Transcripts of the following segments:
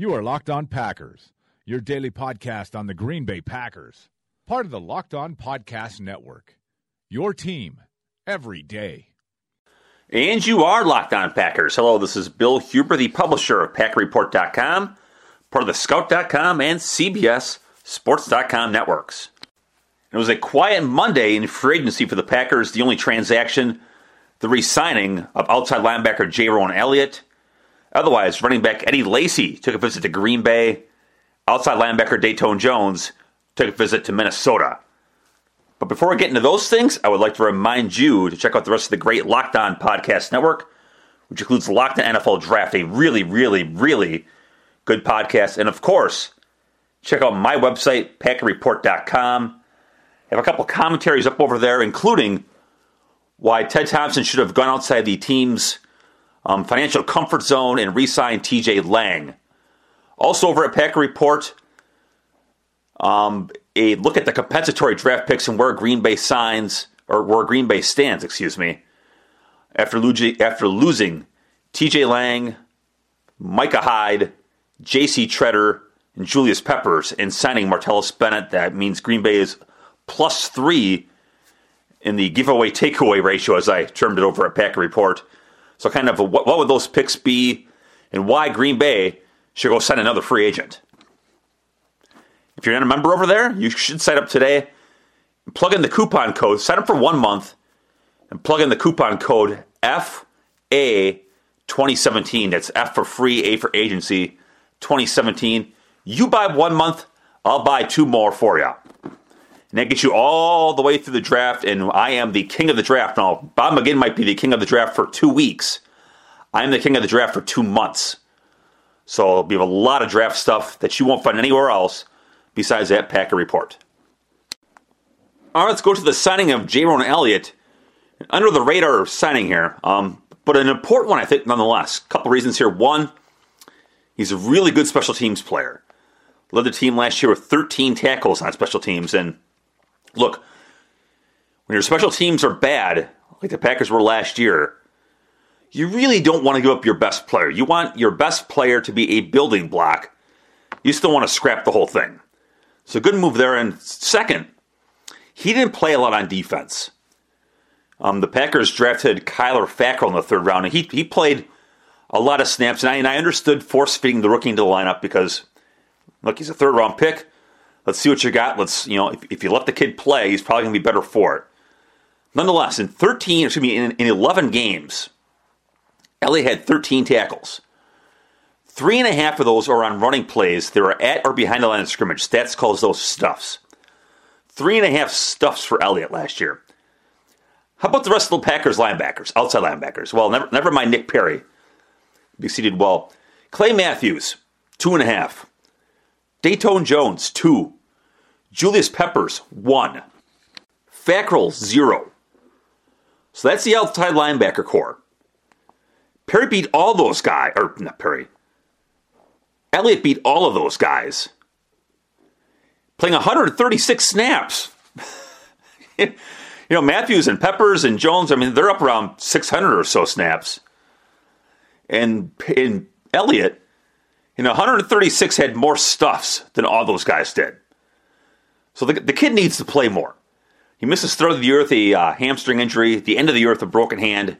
You are Locked On Packers, your daily podcast on the Green Bay Packers. Part of the Locked On Podcast Network. Your team every day. And you are Locked On Packers. Hello, this is Bill Huber, the publisher of PackerReport.com, part of the Scout.com and CBS Sports.com networks. It was a quiet Monday in free agency for the Packers, the only transaction, the re signing of outside linebacker Jayrone Elliott. Otherwise, running back Eddie Lacy took a visit to Green Bay. Outside linebacker Datone Jones took a visit to Minnesota. But before we get into those things, I would like to remind you to check out the rest of the great Locked On Podcast Network, which includes Locked On NFL Draft, a really, really, really good podcast. And of course, check out my website, packerreport.com. I have a couple commentaries up over there, including why Ted Thompson should have gone outside the team's um, financial comfort zone and re signed TJ Lang. Also, over at Packer Report, um, a look at the compensatory draft picks and where Green Bay signs, or where Green Bay stands, excuse me, after, losing, after losing TJ Lang, Micah Hyde, J.C. Tretter, and Julius Peppers, and signing Martellus Bennett. That means Green Bay is plus three in the giveaway takeaway ratio, as I termed it over at Packer Report. So, kind of, what, what would those picks be, and why Green Bay should go sign another free agent? If you're not a member over there, you should sign up today. Plug in the coupon code. Sign up for one month and plug in the coupon code FA2017. That's F for free, A for agency, 2017. You buy one month, I'll buy two more for you. And that gets you all the way through the draft, and I am the king of the draft. Now, Bob McGinn might be the king of the draft for two weeks. I am the king of the draft for two months. So we have a lot of draft stuff that you won't find anywhere else besides that Packer report. All right, let's go to the signing of Jayrone Elliott. Under the radar signing here, um, but an important one, I think, nonetheless. A couple reasons here. One, he's a really good special teams player. Led the team last year with 13 tackles on special teams. And look, when your special teams are bad, like the Packers were last year, you really don't want to give up your best player. You want your best player to be a building block. You still want to scrap the whole thing. So good move there. And second, he didn't play a lot on defense. Um, the Packers drafted Kyler Fackrell in the third round, and he he played a lot of snaps. And I, and I understood force feeding the rookie into the lineup because look, he's a third round pick. Let's see what you got. Let's you know if, if you let the kid play, he's probably going to be better for it. Nonetheless, in 13, excuse me, in, in 11 games, Elliott had 13 tackles. Three and a half of those are on running plays that are at or behind the line of scrimmage. Stats calls those stuffs. Three and a half stuffs for Elliott last year. How about the rest of the Packers linebackers, outside linebackers? Well, never, never mind Nick Perry. He succeeded well. Clay Matthews, two and a half. Datone Jones, two. Julius Peppers, one. Fackrell, zero. So that's the outside linebacker corps. Perry beat all those guys, or not Perry. Elliott beat all of those guys. Playing 136 snaps. you know, Matthews and Peppers and Jones, I mean, they're up around 600 or so snaps. And in Elliott, you know, 136 had more stuffs than all those guys did. So the, the kid needs to play more. He missed his throw of the year with a uh, hamstring injury, the end of the year with a broken hand.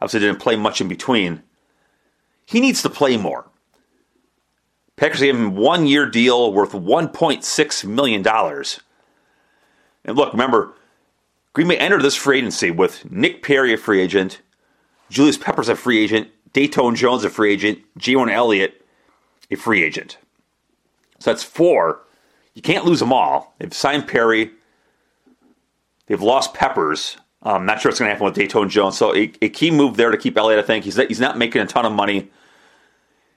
Obviously, didn't play much in between. He needs to play more. Packers gave him one year deal worth $1.6 million. And look, remember, Green Bay entered this free agency with Nick Perry a free agent, Julius Peppers a free agent, Datone Jones a free agent, Jayrone Elliott a free agent. So that's four. You can't lose them all. They've signed Perry. They've lost Peppers. I'm not sure what's going to happen with Datone Jones. So a, a, key move there to keep Elliott, I think. He's, he's not making a ton of money.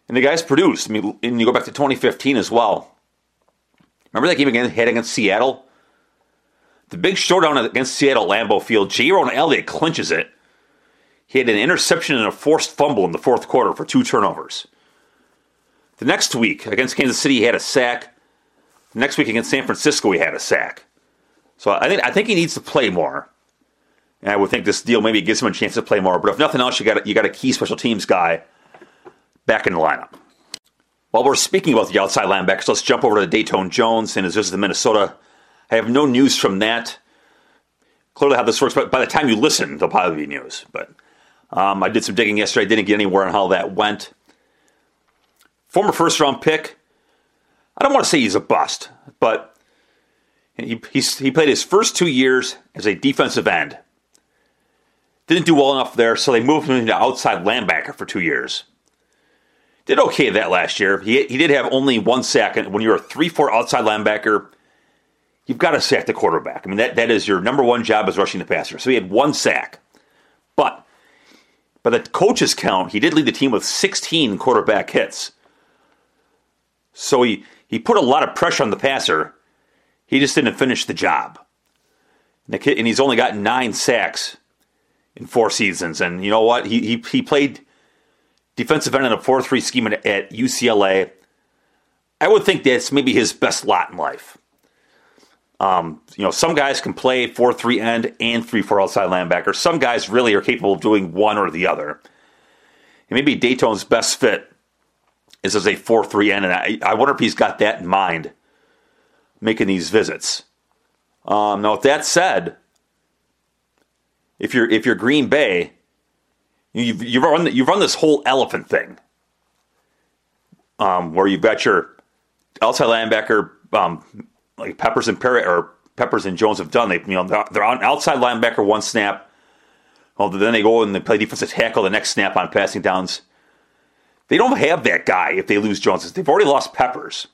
And the guys produced. I mean, and you go back to 2015 as well. Remember that game again had against Seattle? The big showdown against Seattle Lambeau Field. Jayrone Elliott clinches it. He had an interception and a forced fumble in the fourth quarter for two turnovers. The next week against Kansas City, he had a sack. Next week against San Francisco, he had a sack. So I think I think he needs to play more. And I would think this deal maybe gives him a chance to play more. But if nothing else, you got you got a key special teams guy back in the lineup. While we're speaking about the outside linebackers, let's jump over to Datone Jones and his visit to Minnesota. I have no news from that. Clearly, how this works, but by the time you listen, there'll probably be news. But um, I did some digging yesterday. I didn't get anywhere on how that went. Former first round pick. I don't want to say he's a bust, but he, he played his first two years as a defensive end. Didn't do well enough there, so they moved him into outside linebacker for two years. Did okay that last year. He, he did have only one sack. When you're a 3 4 outside linebacker, you've got to sack the quarterback. I mean, that, that is your number one job is rushing the passer. So he had one sack. But by the coach's count, he did lead the team with 16 quarterback hits. So he, he put a lot of pressure on the passer. He just didn't finish the job. And he's only got nine sacks in four seasons. And you know what? He, he, he played defensive end in a 4 3 scheme at, at UCLA. I would think that's maybe his best lot in life. Um, you know, some guys can play 4 3 end and 3 4 outside linebacker. Some guys really are capable of doing one or the other. And maybe Datone's best fit is as a 4 3 end. And I, I wonder if he's got that in mind making these visits. Um, now, with that said, if you're if you're Green Bay, you've you've run you've run this whole elephant thing, um, where you've got your outside linebacker, um, like Peppers and Perry or Peppers and Jones have done. They you know they're, they're on outside linebacker one snap. Well, then they go and they play defensive tackle the next snap on passing downs. They don't have that guy if they lose Jones. They've already lost Peppers.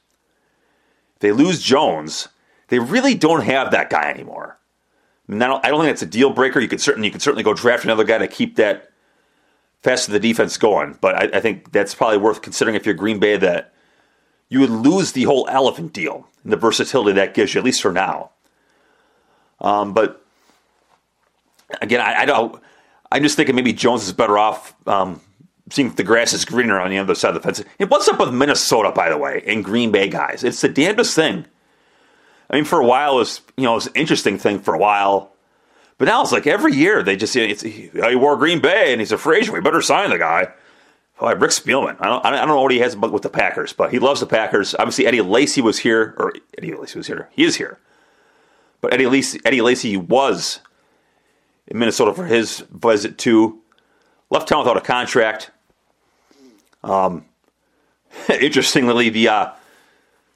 If they lose Jones, they really don't have that guy anymore. I, don't, I don't think that's a deal breaker. You could certainly you could certainly go draft another guy to keep that fast of the defense going. But I, I, think that's probably worth considering if you're Green Bay that you would lose the whole elephant deal and the versatility that gives you, at least for now. Um, but again, I, I, don't. I'm just thinking maybe Jones is better off um, seeing if the grass is greener on the other side of the fence. And what's up with Minnesota, by the way, and Green Bay guys? It's the damnedest thing. I mean, for a while, it was you know it was an interesting thing for a while, but now it's like every year they just oh, you it's, he wore Green Bay and he's a free agent. We better sign the guy. Oh, Rick Spielman. I don't I don't know what he has with the Packers, but he loves the Packers. Obviously, Eddie Lacy was here, or Eddie Lacy was here. He is here, but Eddie Lacy Eddie Lacy was in Minnesota for his visit to left town without a contract. Um, interestingly, the uh,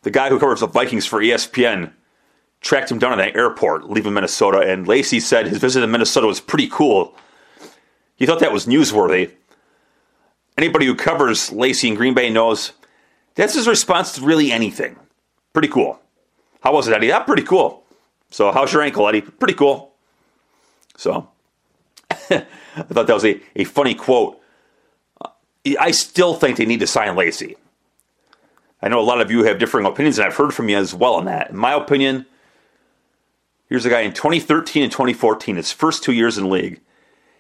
the guy who covers the Vikings for ESPN tracked him down at the airport, leaving Minnesota, and Lacy said his visit to Minnesota was pretty cool. He thought that was newsworthy. Anybody who covers Lacy in Green Bay knows that's his response to really anything. Pretty cool. How was it, Eddie? Yeah, pretty cool. So, how's your ankle, Eddie? Pretty cool. So, I thought that was a, a funny quote. I still think they need to sign Lacy. I know a lot of you have differing opinions, and I've heard from you as well on that. In my opinion, Here's a guy in 2013 and 2014, his first two years in league,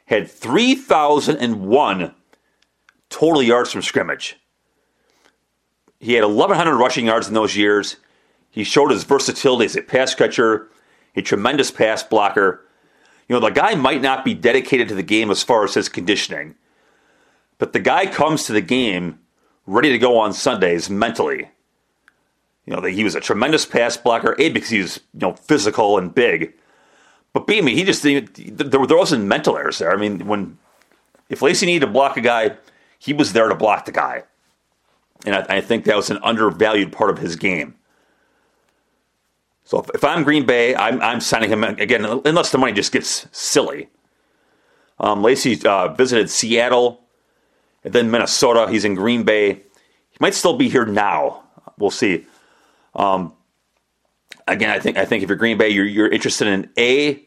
had 3,001 total yards from scrimmage. He had 1,100 rushing yards in those years. He showed his versatility as a pass catcher, a tremendous pass blocker. You know, the guy might not be dedicated to the game as far as his conditioning, but the guy comes to the game ready to go on Sundays mentally. You know, he was a tremendous pass blocker, A, because he was, you know, physical and big. But B, I mean, he just, there, were there wasn't mental errors there. I mean, when, if Lacy needed to block a guy, he was there to block the guy. And I, I think that was an undervalued part of his game. So if, if I'm Green Bay, I'm, I'm signing him again, unless the money just gets silly. Um, Lacy uh, visited Seattle and then Minnesota. He's in Green Bay. He might still be here now. We'll see. Um, again, I think I think if you're Green Bay, you're you're interested in a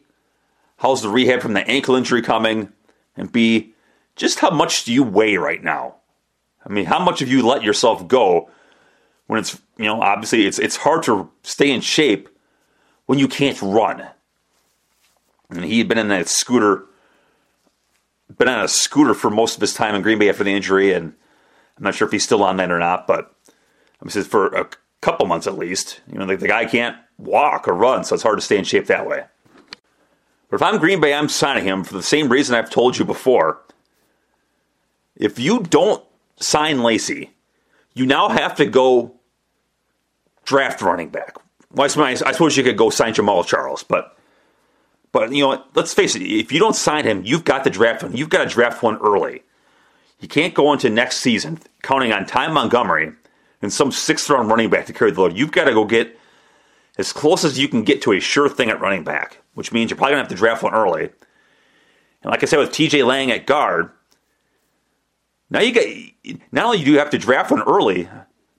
how's the rehab from the ankle injury coming, and b just how much do you weigh right now? I mean, how much have you let yourself go when it's you know obviously it's it's hard to stay in shape when you can't run. And he had been in that scooter, been on a scooter for most of his time in Green Bay after the injury, and I'm not sure if he's still on that or not, but I'm mean, for a couple months at least. You know, the guy can't walk or run, so it's hard to stay in shape that way. But if I'm Green Bay, I'm signing him for the same reason I've told you before. If you don't sign Lacy, you now have to go draft running back. I suppose you could go sign Jamaal Charles, but but you know, let's face it. If you don't sign him, you've got the draft one. You've got to draft one early. You can't go into next season counting on Ty Montgomery and some sixth round running back to carry the load. You've got to go get as close as you can get to a sure thing at running back, which means you're probably gonna have to draft one early. And like I said with TJ Lang at guard, now you get not only do you have to draft one early,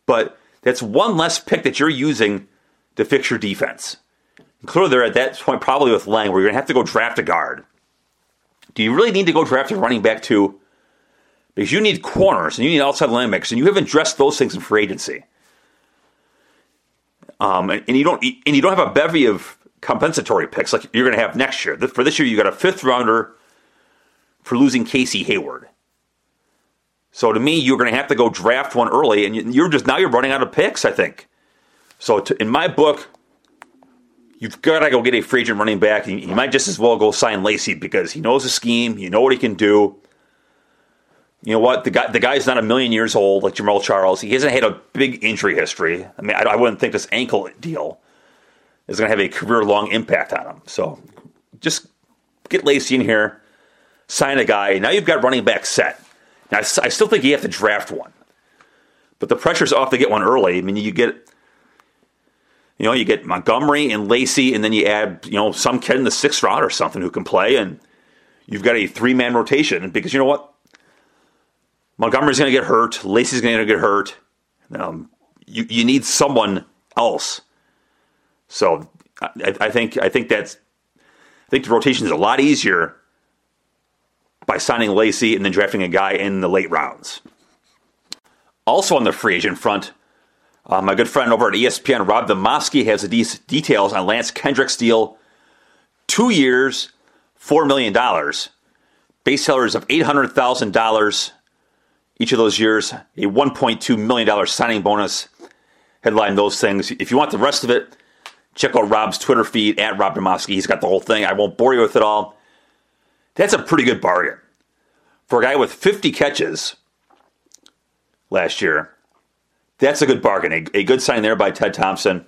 but that's one less pick that you're using to fix your defense. And clearly, they're at that point probably with Lang, where you're going to have to go draft a guard. Do you really need to go draft a running back too? Because you need corners and you need outside linebackers, and you haven't addressed those things in free agency. Um, and, and, you don't and you don't have a bevy of compensatory picks like you're going to have next year. For this year, you got a fifth rounder for losing Casey Hayward. So to me, you're going to have to go draft one early, and you're just now you're running out of picks. I think. So to, in my book, you've got to go get a free agent running back. He might just as well go sign Lacy because he knows the scheme. You know what he can do. You know what? The guy, the guy's not a million years old like Jamaal Charles. He hasn't had a big injury history. I mean, I, I wouldn't think this ankle deal is going to have a career long impact on him. So just get Lacy in here, sign a guy. Now you've got running back set. Now, I, still think you have to draft one, but the pressure's off to get one early. I mean, you get, you know, you get Montgomery and Lacy, and then you add, you know, some kid in the sixth round or something who can play, and you've got a three man rotation. Because you know what, Montgomery's going to get hurt, Lacy's going to get hurt. Um, you you need someone else. So I, I think I think that's I think the rotation is a lot easier by signing Lacy and then drafting a guy in the late rounds. Also on the free agent front, uh, my good friend over at ESPN, Rob Demovsky, has the de- details on Lance Kendricks' deal. Two years, $4 million. Base salaries of $800,000 each of those years, a $1.2 million signing bonus. Headline those things. If you want the rest of it, check out Rob's Twitter feed at Rob Demovsky. He's got the whole thing. I won't bore you with it all. That's a pretty good bargain. For a guy with 50 catches last year, that's a good bargain. A, a good sign there by Ted Thompson.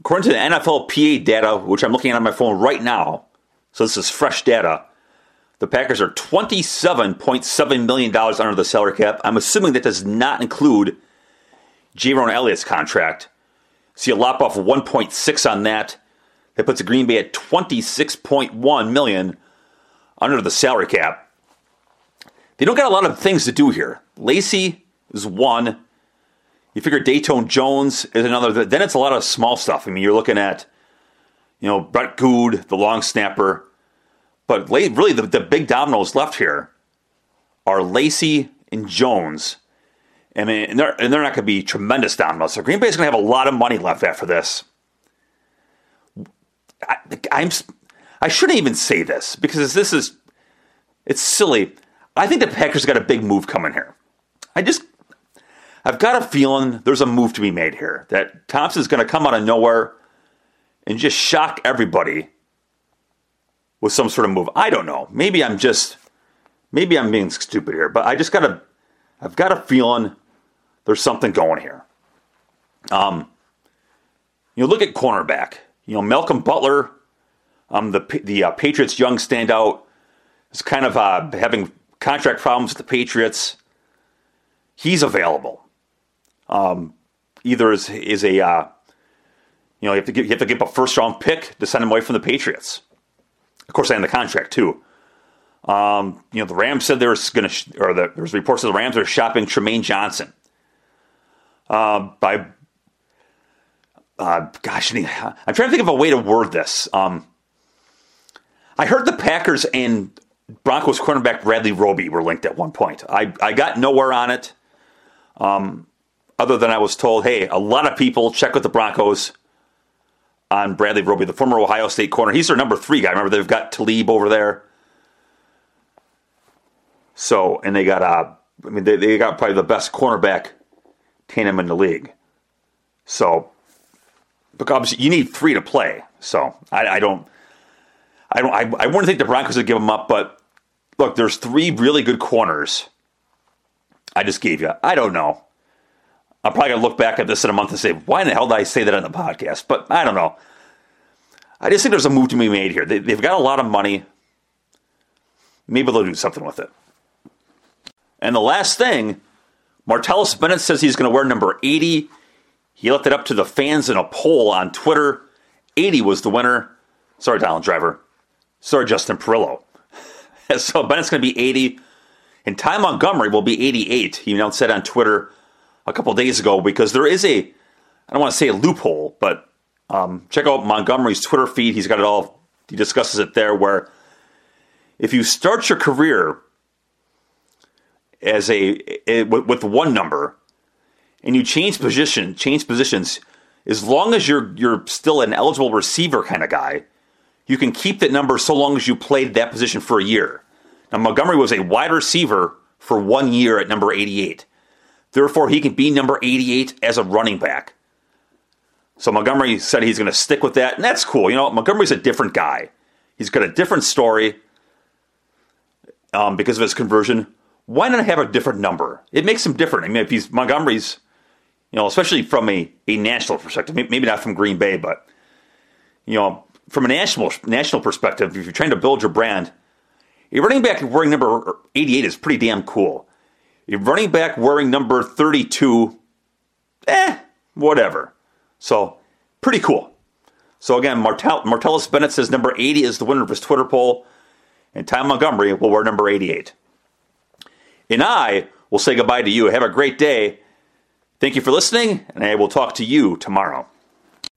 According to the NFLPA data, which I'm looking at on my phone right now, so this is fresh data, the Packers are $27.7 million under the salary cap. I'm assuming that does not include Jayrone Elliott's contract. See a lop off 1.6 on that. That puts Green Bay at 26.1 million under the salary cap. They don't got a lot of things to do here. Lacy is one. You figure Datone Jones is another. Then it's a lot of small stuff. I mean, you're looking at, you know, Brett Goode, the long snapper. But really, the, the big dominoes left here are Lacy and Jones. I mean, and they're, and they're not going to be tremendous dominoes. So Green Bay is going to have a lot of money left after this. I, I'm I shouldn't even say this because this is it's silly. I think the Packers got a big move coming here. I just I've got a feeling there's a move to be made here that Thompson's going to come out of nowhere and just shock everybody with some sort of move. I don't know. Maybe I'm just maybe I'm being stupid here, but I just got a I've got a feeling there's something going here. Um, you know, look at cornerback. You know, Malcolm Butler, um, the the uh, Patriots' young standout, is kind of uh, having contract problems with the Patriots. He's available. Um, either is is a uh, you know you have to give, you have to give a first round pick to send him away from the Patriots. Of course, and the contract too. Um, you know, the Rams said there was going to, or the, there was reports that the Rams are shopping Trumaine Johnson. Uh, by, uh, gosh, I'm trying to think of a way to word this. Um, I heard the Packers and Broncos cornerback Bradley Roby were linked at one point. I, I got nowhere on it, um, other than I was told, hey, a lot of people check with the Broncos on Bradley Roby, the former Ohio State corner. He's their number three guy. Remember, they've got Talib over there. So, and they got, uh, I mean, they, they got probably the best cornerback tandem in the league. So, obviously, you need three to play. So, I, I don't, I don't, I, I wouldn't think the Broncos would give them up. But look, there's three really good corners. I just gave you. I don't know. I'm probably gonna look back at this in a month and say, why in the hell did I say that on the podcast? But I don't know. I just think there's a move to be made here. They, they've got a lot of money. Maybe they'll do something with it. And the last thing, Martellus Bennett says he's going to wear number 80. He left it up to the fans in a poll on Twitter. 80 was the winner. Sorry, Donald Driver. Sorry, Justin Perillo. so Bennett's going to be 80. And Ty Montgomery will be 88. He announced that on Twitter a couple days ago because there is a, I don't want to say a loophole, but um, check out Montgomery's Twitter feed. He's got it all, he discusses it there where if you start your career as a, a with, with one number and you change position, change positions, as long as you're you're still an eligible receiver kind of guy, you can keep that number so long as you played that position for a year. Now Montgomery was a wide receiver for one year at number 88. Therefore, he can be number 88 as a running back. So Montgomery said he's going to stick with that, and that's cool. You know, Montgomery's a different guy. He's got a different story um, because of his conversion. Why not have a different number? It makes him different. I mean, if he's Montgomery's, you know, especially from a, a national perspective, maybe not from Green Bay, but you know, from a national national perspective, if you're trying to build your brand, a running back wearing number 88 is pretty damn cool. A running back wearing number 32, eh, whatever. So, pretty cool. So, again, Martell, Martellus Bennett says number 80 is the winner of his Twitter poll, and Ty Montgomery will wear number 88. And I will say goodbye to you. Have a great day. Thank you for listening, and I will talk to you tomorrow.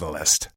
Catalyst.